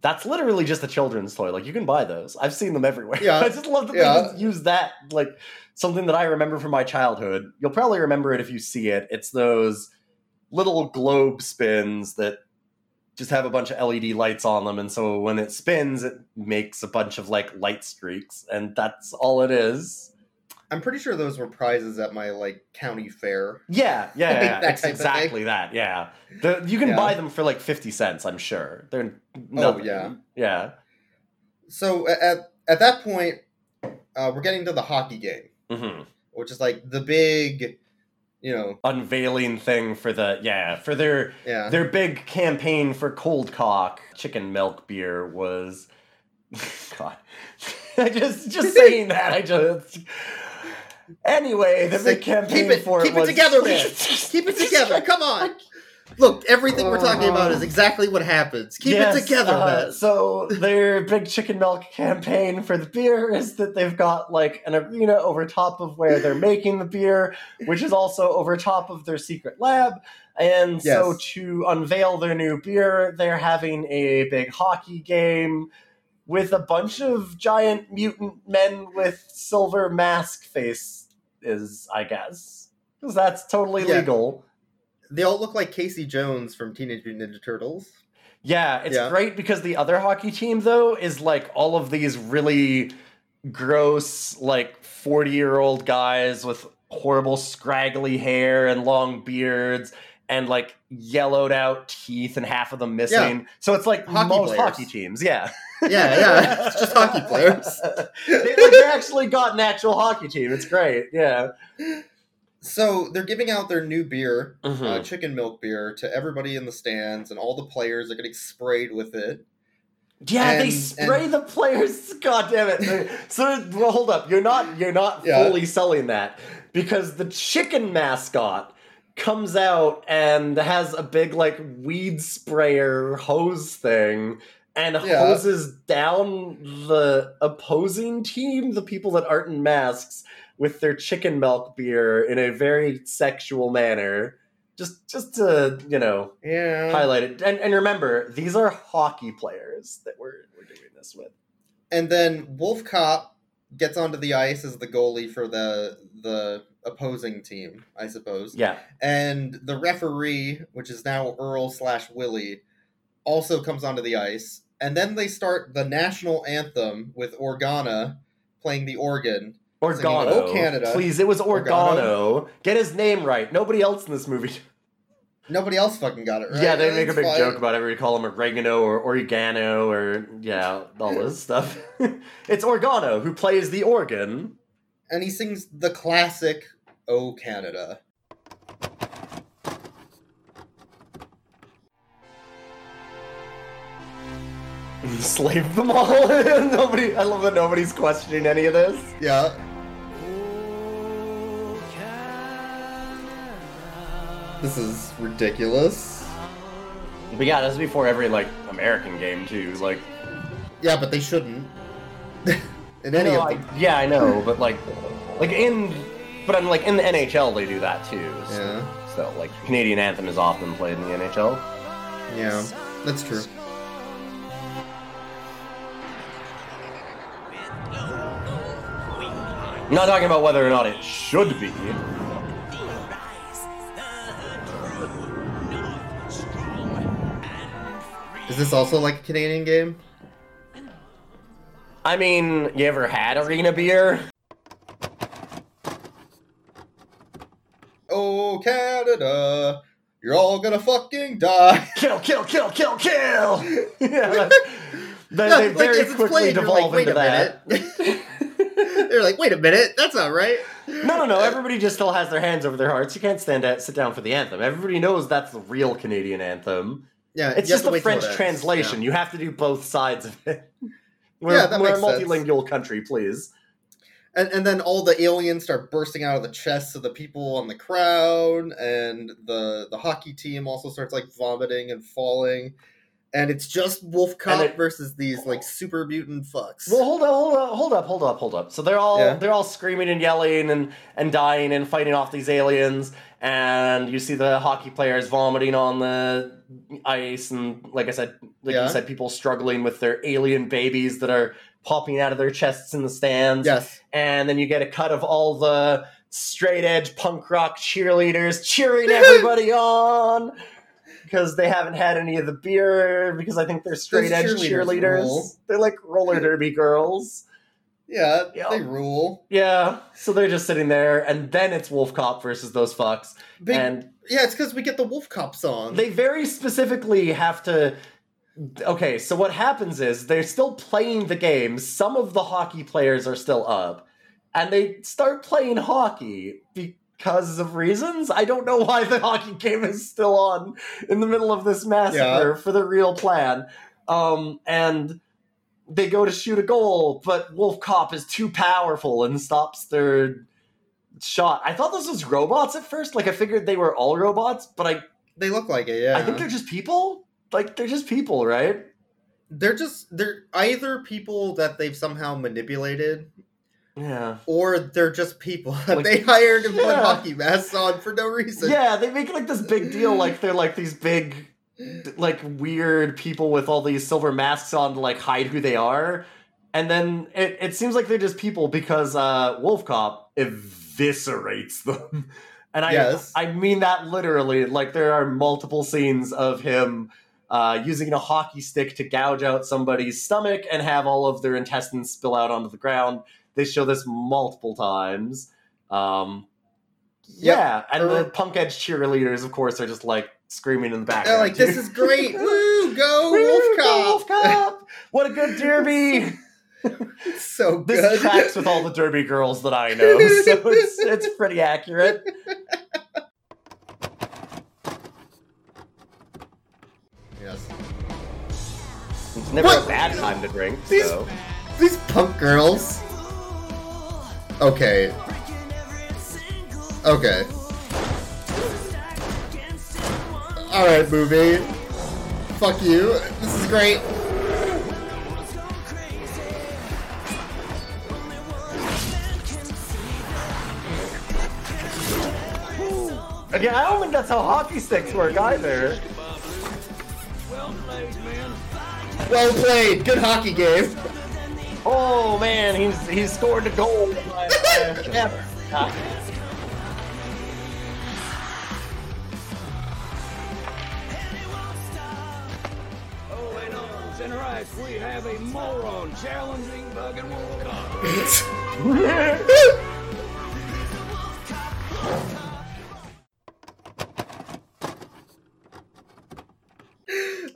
That's literally just a children's toy. Like you can buy those. I've seen them everywhere. Yeah, I just love that yeah. they just use that like something that I remember from my childhood. You'll probably remember it if you see it. It's those little globe spins that just have a bunch of LED lights on them, and so when it spins, it makes a bunch of like light streaks, and that's all it is. I'm pretty sure those were prizes at my like county fair. Yeah, yeah, Like yeah, that it's exactly that. Yeah, the, you can Yeah. buy them for like fifty cents. I'm sure they're Oh yeah. yeah. So at at that point, uh, we're getting to the hockey game, hmm which is like the big, you know, Unveiling thing for the yeah for their yeah. their big campaign for cold cock chicken milk beer was God. I just just saying that I just anyway the big campaign keep it, for keep it was it together, man. keep it together. Come on. Look, everything we're talking about is exactly what happens. Keep Yes, it together, uh, man. So their big chicken milk campaign for the beer is that they've got like an arena over top of where they're making the beer, which is also over top of their secret lab. And so to unveil their new beer, they're having a big hockey game with a bunch of giant mutant men with silver mask faces, I guess. Because that's totally Yeah. legal. They all look like Casey Jones from Teenage Mutant Ninja Turtles. Yeah, it's Yeah. great because the other hockey team though is like all of these really gross like 40-year-old guys with horrible scraggly hair and long beards and like yellowed out teeth and half of them missing. So it's like Hockey most players. hockey teams, yeah. Yeah, yeah, it's just hockey players. they, like, they actually got an actual hockey team. It's great. Yeah. So they're giving out their new beer, uh, Mhm. chicken milk beer, to everybody in the stands, and all the players are getting sprayed with it. Yeah, they spray and- the players. God damn it! So well, hold up. You're not you're not Yeah. fully selling that because the chicken mascot comes out and has a big like weed sprayer hose thing and Yeah. hoses down the opposing team, the people that aren't in masks, with their chicken milk beer in a very sexual manner. Just just to, you know, Yeah. highlight it. And, and remember, these are hockey players that we're, we're doing this with. And then Wolf Cop gets onto the ice as the goalie for the the opposing team, I suppose. Yeah. And the referee, which is now Earl slash Willie, also comes onto the ice. And then they start the national anthem with Organa playing the organ. singing, oh, Organo. "Oh, Canada. Please, it was Organo. Organo. Get his name right. Nobody else in this movie. Nobody else fucking got it right. Yeah, they make a big fine. joke about everybody call him oregano or oregano or, yeah, all this stuff. it's Organo who plays the organ. And he sings the classic "Oh Canada." Slave them all. Nobody. I love that nobody's questioning any of this. Yeah. This is ridiculous. But yeah, this is before every like American game too. Like Yeah, but they shouldn't. In any No, of I- them. yeah, I know, but like, like in, but I'm like in the NHL they do that too. So, Yeah. So like Canadian anthem is often played in the NHL. Yeah, that's true. I'm not talking about whether or not it should be. Is this also like a Canadian game? I mean, you ever had arena beer? Oh, Canada, you're all gonna fucking die. Kill, kill, kill, kill, kill. yeah, they, Yeah, they like, very quickly playing, devolve like, into that. They're like, wait a minute, that's not right. No, no, no. Everybody just still has their hands over their hearts. You can't stand at, sit down for the anthem. Everybody knows that's the real Canadian anthem. Yeah, It's just a French translation. yeah. You have to do both sides of it. We're, Yeah, we're a makes sense. multilingual country, please. And, and then all the aliens start bursting out of the chests of the people on the crowd, and the the hockey team also starts like vomiting and falling, and it's just Wolf Cop it- versus these like super mutant fucks. Well, hold up, hold up, hold up, hold up, hold up. So they're all Yeah. they're all screaming and yelling and and dying and fighting off these aliens, and you see the hockey players vomiting on the ice, and like I said, like Yeah. you said, people struggling with their alien babies that are popping out of their chests in the stands. Yes. and then you get a cut of all the straight edge punk rock cheerleaders cheering everybody on. Because they haven't had any of the beer, because I think they're straight edge cheerleaders rule. They're like roller derby girls. yeah, Yeah. they rule. Yeah, so they're just sitting there, and then it's Wolf Cop versus those fucks. And Yeah, it's because we get the Wolf Cop song. they very specifically have to. Okay, so what happens is they're still playing the game. Some of the hockey players are still up, and they start playing hockey because of reasons. I don't know why the hockey game is still on in the middle of this massacre for the real plan. Um, and they go to shoot a goal, but Wolf Cop is too powerful and stops their shot. I thought this was robots at first. Like I figured they were all robots, but I they look like it. Yeah, I think they're just people. Like they're just people, right? they're just they're either people that they've somehow manipulated, Yeah. or they're just people Like- they hired and put hockey masks on for no reason. Yeah, they make like this big deal, like they're like these big, like weird people with all these silver masks on to like hide who they are, and then it, it seems like they're just people because uh, Wolf Cop eviscerates them, and I Yes. I mean that literally. Like there are multiple scenes of him. Uh, using a hockey stick to gouge out somebody's stomach and have all of their intestines spill out onto the ground. They show this multiple times. Um, yeah, and Or- the punk edge cheerleaders, of course, are just like screaming in the They're background. like, this is great. Woo, go Woo, Wolf Cop. Wolf Cop! What a good derby! It's so good. This tracks with all the derby girls that I know, so it's it's pretty accurate. yes. It's never What? a bad time to drink. These- So. These punk girls. Okay. Okay. Alright, movie. Fuck you. This is great. Again, I don't think that's how hockey sticks work either. Well played. Good hockey game. Oh man, he's he's scored a goal. Ever. And on center ice, we have a moron challenging Buggin' Wolf Cop.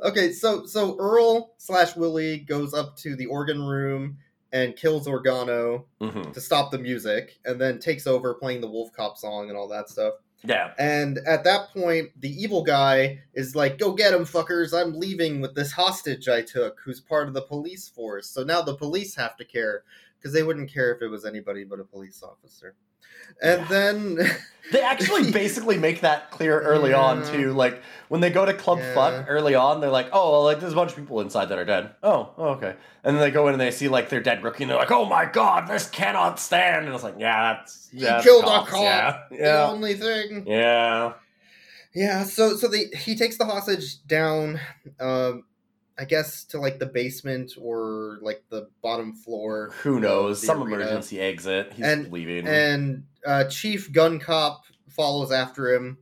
Okay, so so Earl slash Willie goes up to the organ room and kills Organo Mhm. to stop the music, and then takes over playing the Wolf Cop song and all that stuff. Yeah. And at that point, the evil guy is like, "Go get him, fuckers! I'm leaving with this hostage I took, who's part of the police force. So now the police have to care because they wouldn't care if it was anybody but a police officer." And then They actually basically make that clear early on too. Like when they go to Club Yeah. Fuck early on, they're like, "Oh, well, like there's a bunch of people inside that are dead." Oh, oh, okay. And then they go in and they see like their dead rookie, and they're like, "Oh my god, this cannot stand!" And it's like, "Yeah, that's he yeah, that's killed cops, a cop. Yeah, The only thing. yeah." Yeah, so so they he takes the hostage down, um, I guess to like the basement or like the bottom floor. Who knows? Some arena. emergency exit. He's And- leaving. And uh, Chief Gun Cop follows after him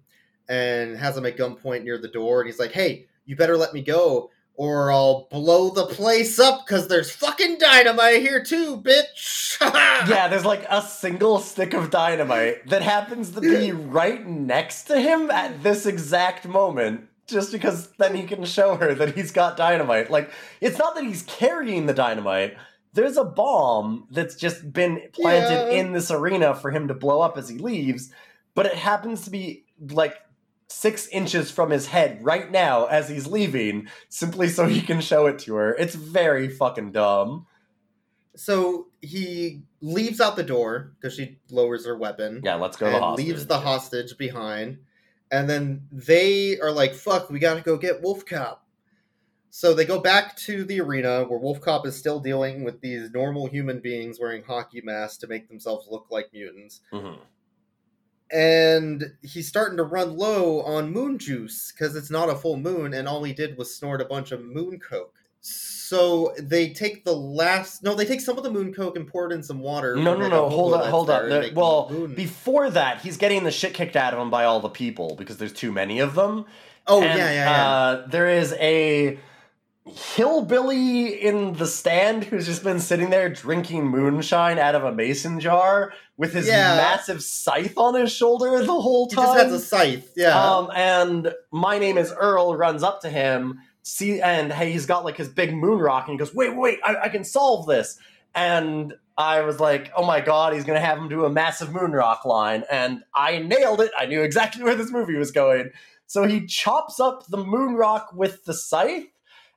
and has him at gunpoint near the door, and he's like, "Hey, you better let me go, or I'll blow the place up because there's fucking dynamite here too, bitch. yeah, there's like a single stick of dynamite that happens to be right next to him at this exact moment. Just because then he can show her that he's got dynamite. Like, it's not that he's carrying the dynamite. There's a bomb that's just been planted Yeah. in this arena for him to blow up as he leaves, but it happens to be like six inches from his head right now as he's leaving, simply so he can show it to her. It's very fucking dumb. So he leaves out the door because she lowers her weapon. Yeah, let's go the and hostage. leaves the hostage behind. And then they are like, fuck, we gotta go get Wolf Cop. So they go back to the arena where Wolf Cop is still dealing with these normal human beings wearing hockey masks to make themselves look like mutants. Mhm. And he's starting to run low on moon juice because it's not a full moon, and all he did was snort a bunch of moon coke. So they take the last no, they take some of the moon coke and pour it in some water. No, no, no. Hold up, hold up. The- well, before that, he's getting the shit kicked out of him by all the people because there's too many of them. Oh, And, yeah, yeah, yeah. Uh, there is a hillbilly in the stand who's just been sitting there drinking moonshine out of a mason jar with his Yeah. massive scythe on his shoulder the whole time. He just has a scythe, yeah. Um, and my name is Earl runs up to him, see, and hey, he's got like his big moon rock, and he goes, "Wait, wait, I, I can solve this." And I was like, "Oh my god, he's gonna have him do a massive moon rock line," and I nailed it. I knew exactly where this movie was going. So he chops up the moon rock with the scythe,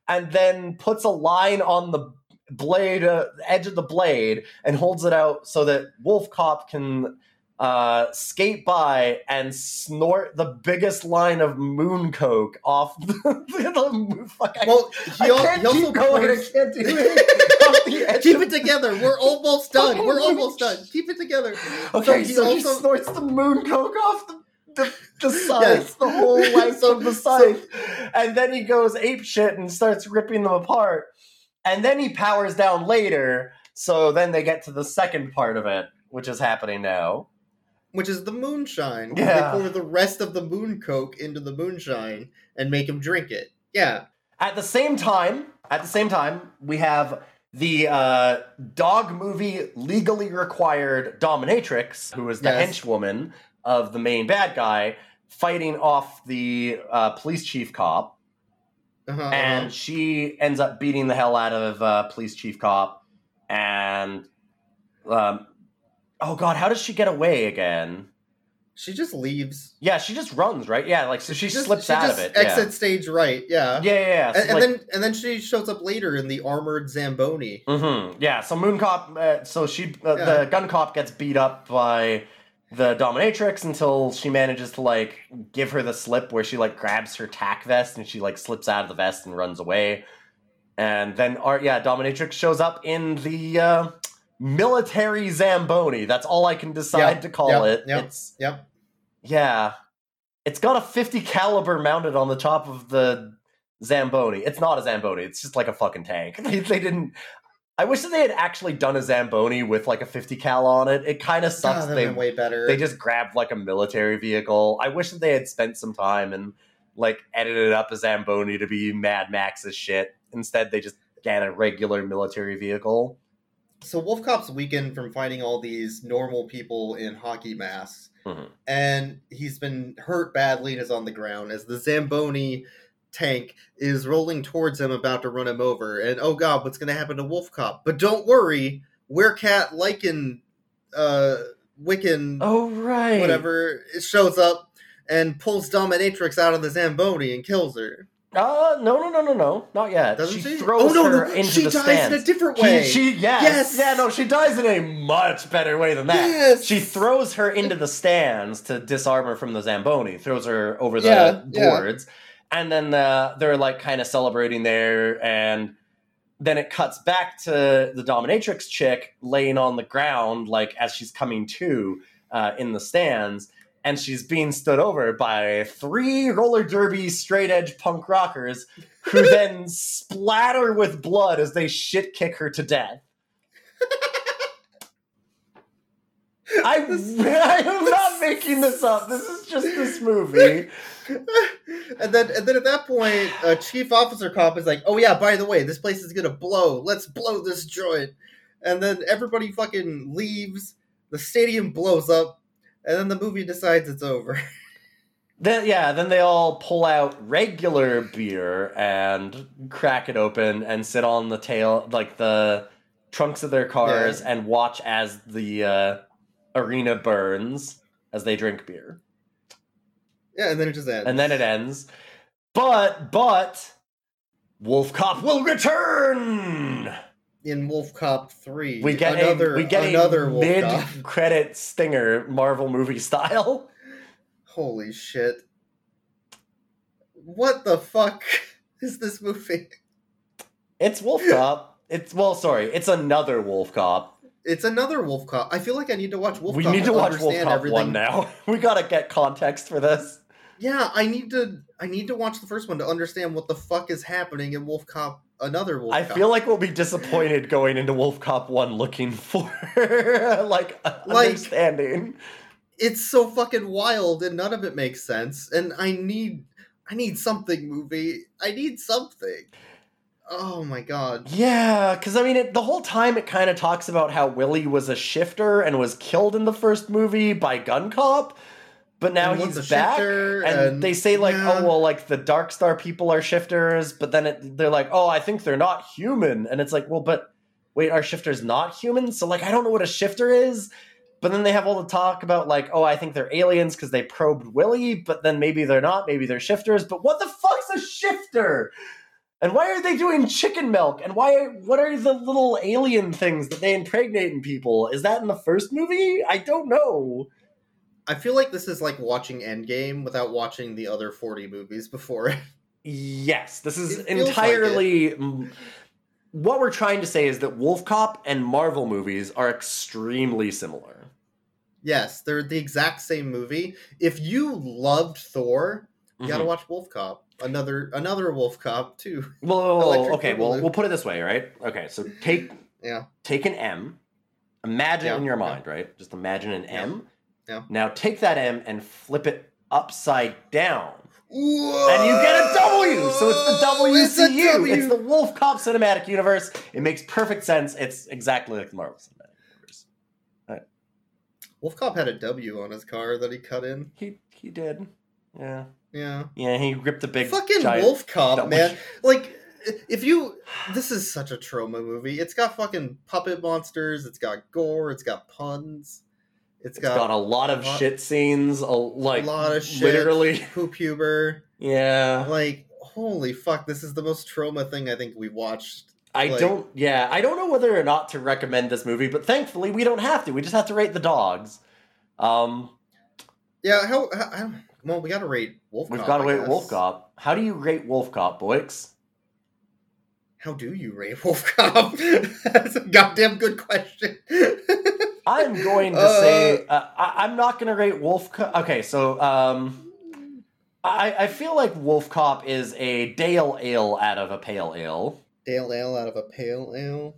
and then puts a line on the blade, uh, edge of the blade, and holds it out so that Wolf Cop can uh, skate by and snort the biggest line of moon coke off the, the fuck, I, well, I he, al- can't he also keep going. I can't do it. Off the edge Keep it together. We're almost done. We're almost done. Keep it together. Okay, he so he snorts the moon coke off the the, the scythe, Yes. the whole length So- of the scythe, and then he goes ape shit and starts ripping them apart, and then he powers down later. So then they get to the second part of it, which is happening now. Which is the moonshine. Yeah. They pour the rest of the moon coke into the moonshine and make him drink it. Yeah. At the same time, at the same time, we have the uh, dog movie legally required dominatrix, who is the Yes. henchwoman of the main bad guy, fighting off the uh, police chief cop, Uh-huh, and uh-huh. she ends up beating the hell out of uh, police chief cop, and um, oh god, how does she get away again? She just leaves. Yeah, she just runs, right? Yeah, like so she, Just- slips she out of it. yeah. Exit stage right. Yeah. Yeah, yeah, yeah. So, And, and like- then and then she shows up later in the armored Zamboni. Mm-hmm. Yeah. So Moon Cop. Uh, so she, uh, Yeah. the Gun Cop, gets beat up by the Dominatrix until she manages to like give her the slip where she like grabs her tack vest and she like slips out of the vest and runs away. And then, art, yeah, Dominatrix shows up in the uh, military Zamboni. That's all I can decide Yep, to call yep, it. Yep. It's yep. yeah. It's got a 50 caliber mounted on the top of the Zamboni. It's not a Zamboni. It's just like a fucking tank. They, they didn't. I wish that they had actually done a Zamboni with like a 50 cal on it. It kind of sucks. that'd they way better. they just grabbed like a military vehicle. I wish that they had spent some time and like edited up a Zamboni to be Mad Max's shit. Instead, they just got a regular military vehicle. So Wolf Cop's weakened from fighting all these normal people in hockey masks. Mhm. and he's been hurt badly and is on the ground as the Zamboni tank is rolling towards him, about to run him over. And oh god, what's going to happen to Wolf Cop? But don't worry, Werecat Lycan, uh, Wiccan, Oh right, whatever, shows up and pulls Dominatrix out of the Zamboni and kills her. Uh, no, no, no, no, no, not yet. Doesn't she she? throws Oh, no, her no, into she the dies stands. in a different way. she, yes, Yes. yeah, no, she dies in a much better way than that. Yes. She throws her into the stands to disarm her from the Zamboni. Throws her over the Yeah, yeah. boards, and then uh, they're like kind of celebrating there, and then it cuts back to the dominatrix chick laying on the ground, like as she's coming to uh, in the stands. And she's being stood over by three roller derby straight edge punk rockers who then splatter with blood as they shit kick her to death. I, I am not making this up. This is just this movie. and then and then at that point, uh, Chief Officer Cop is like, "Oh yeah, by the way, this place is gonna blow. Let's blow this joint." And then everybody fucking leaves. The stadium blows up, and then the movie decides it's over. Then yeah, then they all pull out regular beer and crack it open and sit on the tail like the trunks of their cars Yeah. and watch as the uh, arena burns as they drink beer. Yeah, and then it just ends. And then it ends. But but Wolf Cop will return. In Wolf Cop Three, We get another a we get another mid credit stinger Marvel movie style. Holy shit! What the fuck is this movie? It's Wolf Cop. It's well, sorry, it's another Wolf Cop. It's another Wolf Cop. I feel like I need to watch Wolf we Cop. need to watch Wolf Cop everything. one now. we gotta get context for this. Yeah, I need to. I need to watch the first one to understand what the fuck is happening in Wolf Cop. Another Wolf. I Cop. feel like we'll be disappointed going into Wolf Cop One looking for like Like- understanding. it's so fucking wild and none of it makes sense. And I need. I need something, movie. I need something. Oh my god. Yeah, because I mean, it, the whole time it kind of talks about how Willie was a shifter and was killed in the first movie by Gun Cop, but now he's back, and, and- they say like, oh, yeah. oh well, like the Dark Star people are shifters, but then it, they're like, oh, I think they're not human, and it's like, well, but wait, are shifters not human? So like, I don't know what a shifter is. But then they have all the talk about like, oh, I think they're aliens because they probed Willie, but then maybe they're not, maybe they're shifters. But what the fuck's a shifter? And why are they doing chicken milk? And why? What are the little alien things that they impregnate in people? Is that in the first movie? I don't know. I feel like this is like watching Endgame without watching the other 40 movies before it. Yes, this is like entirely. mm, what we're trying to say is that Wolf Cop and Marvel movies are extremely similar. Yes, they're the exact same movie. If you loved Thor, you gotta Mhm. watch Wolf Cop. Another another Wolf Cop too. Well, okay, well, we'll put it this way, right? Okay, so take Yeah. take an M, imagine Yeah, in your yeah. mind, right? Just imagine an M. Yeah. Now take that M and flip it upside down. Whoa! And you get a W, so it's the It's WCU. W. It's the Wolf Cop Cinematic Universe. It makes perfect sense. It's exactly like the Marvel Cinematic Universe. Wolf Cop had a W on his car that he cut in. He he did. Yeah. Yeah. Yeah, he ripped a big Fucking Wolf Cop, W. man. Like if you this is such a Troma movie. It's got fucking puppet monsters, it's got gore, it's got puns. It's got a lot of lot- shit scenes, a, like a lot of shit. literally. Poop Huber. Yeah. Like, holy fuck, this is the most Troma thing I think we've watched. I Like- don't. Yeah, I don't know whether or not to recommend this movie, but thankfully we don't have to. We just have to rate the dogs. Um, Yeah, how, how, well we gotta rate Wolf we've got to rate. Wolf Cop. How do you rate Wolf Cop, Boix? How do you rate Wolf Cop? That's a goddamn good question. I'm going to Uh, say uh, I, I'm not going to rate Wolf. Cop. Okay, so um, I I feel like Wolf Cop is a Dale Ale out of a Pale Ale. Dale Ale out of a pale ale.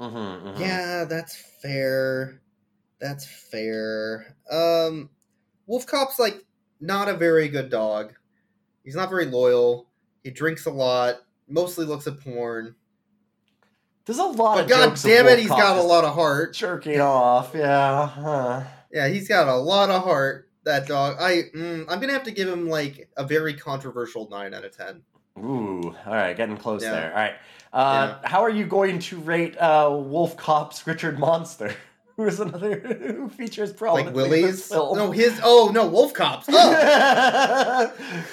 Mm-hmm, Yeah, that's fair. That's fair. Um, Wolf Cop's like not a very good dog. He's not very loyal. He drinks a lot. Mostly looks at porn. There's a lot But of god damn it, he's got a lot of heart. jerking off. Yeah. Huh. Yeah, he's got a lot of heart. That dog. I mm, I'm gonna have to give him like a very controversial nine out of ten. Ooh, all right, getting close Yeah. there. All right, uh, how are you going to rate uh, Wolf Cop's Richard Monster, who is another who features Like prominently in Willie's. No, his. Oh no, Wolf Cops. Oh,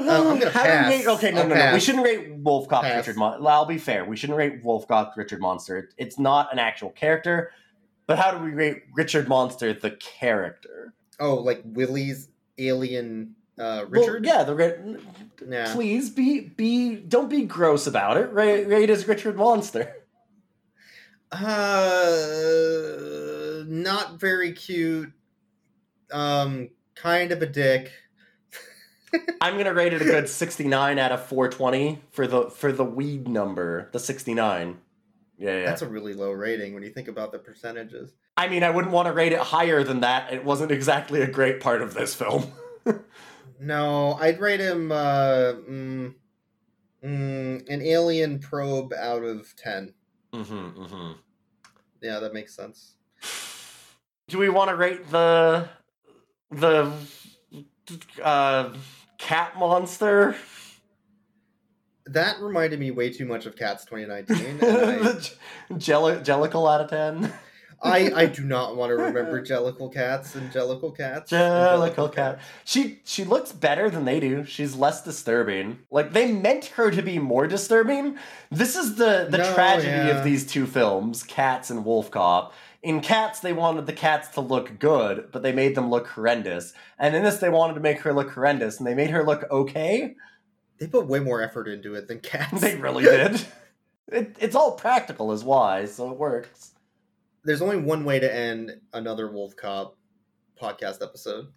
I'm gonna How pass. rate- okay, no, I'll no, no. We shouldn't rate Wolf Cop's Pass. Richard Monster. I'll be fair. We shouldn't rate Wolf Cop's Richard Monster. It's not an actual character. But how do we rate Richard Monster, the character? oh, like Willie's alien uh, Well, Richard. yeah, the please be be don't be gross about it. Rate, rate as Richard Monster. Uh, not very cute. Um, kind of a dick. I'm gonna rate it a good 69 out of 420 for the for the weed number, the 69. Yeah, yeah. That's a really low rating when you think about the percentages. I mean, I wouldn't want to rate it higher than that. It wasn't exactly a great part of this film. No, I'd rate him uh, mm, mm, an alien probe out of 10. mm-hmm, mm-hmm. Yeah, that makes sense. Do we want to rate the the uh, cat monster? That reminded me way too much of Cats 2019. And the Jellicle out of ten. I, I, do not want to remember Jellicle cats and Jellicle cats. Jellicle cat. She she looks better than they do. She's less disturbing. Like they meant her to be more disturbing. This is the the No, tragedy yeah. of these two films, Cats and Wolf Cop. In Cats, they wanted the cats to look good, but they made them look horrendous. And in this, they wanted to make her look horrendous, and they made her look okay. They put way more effort into it than Cats. They really did. It, it's all practical, is why, so it works. There's only one way to end another Wolf Cop podcast episode.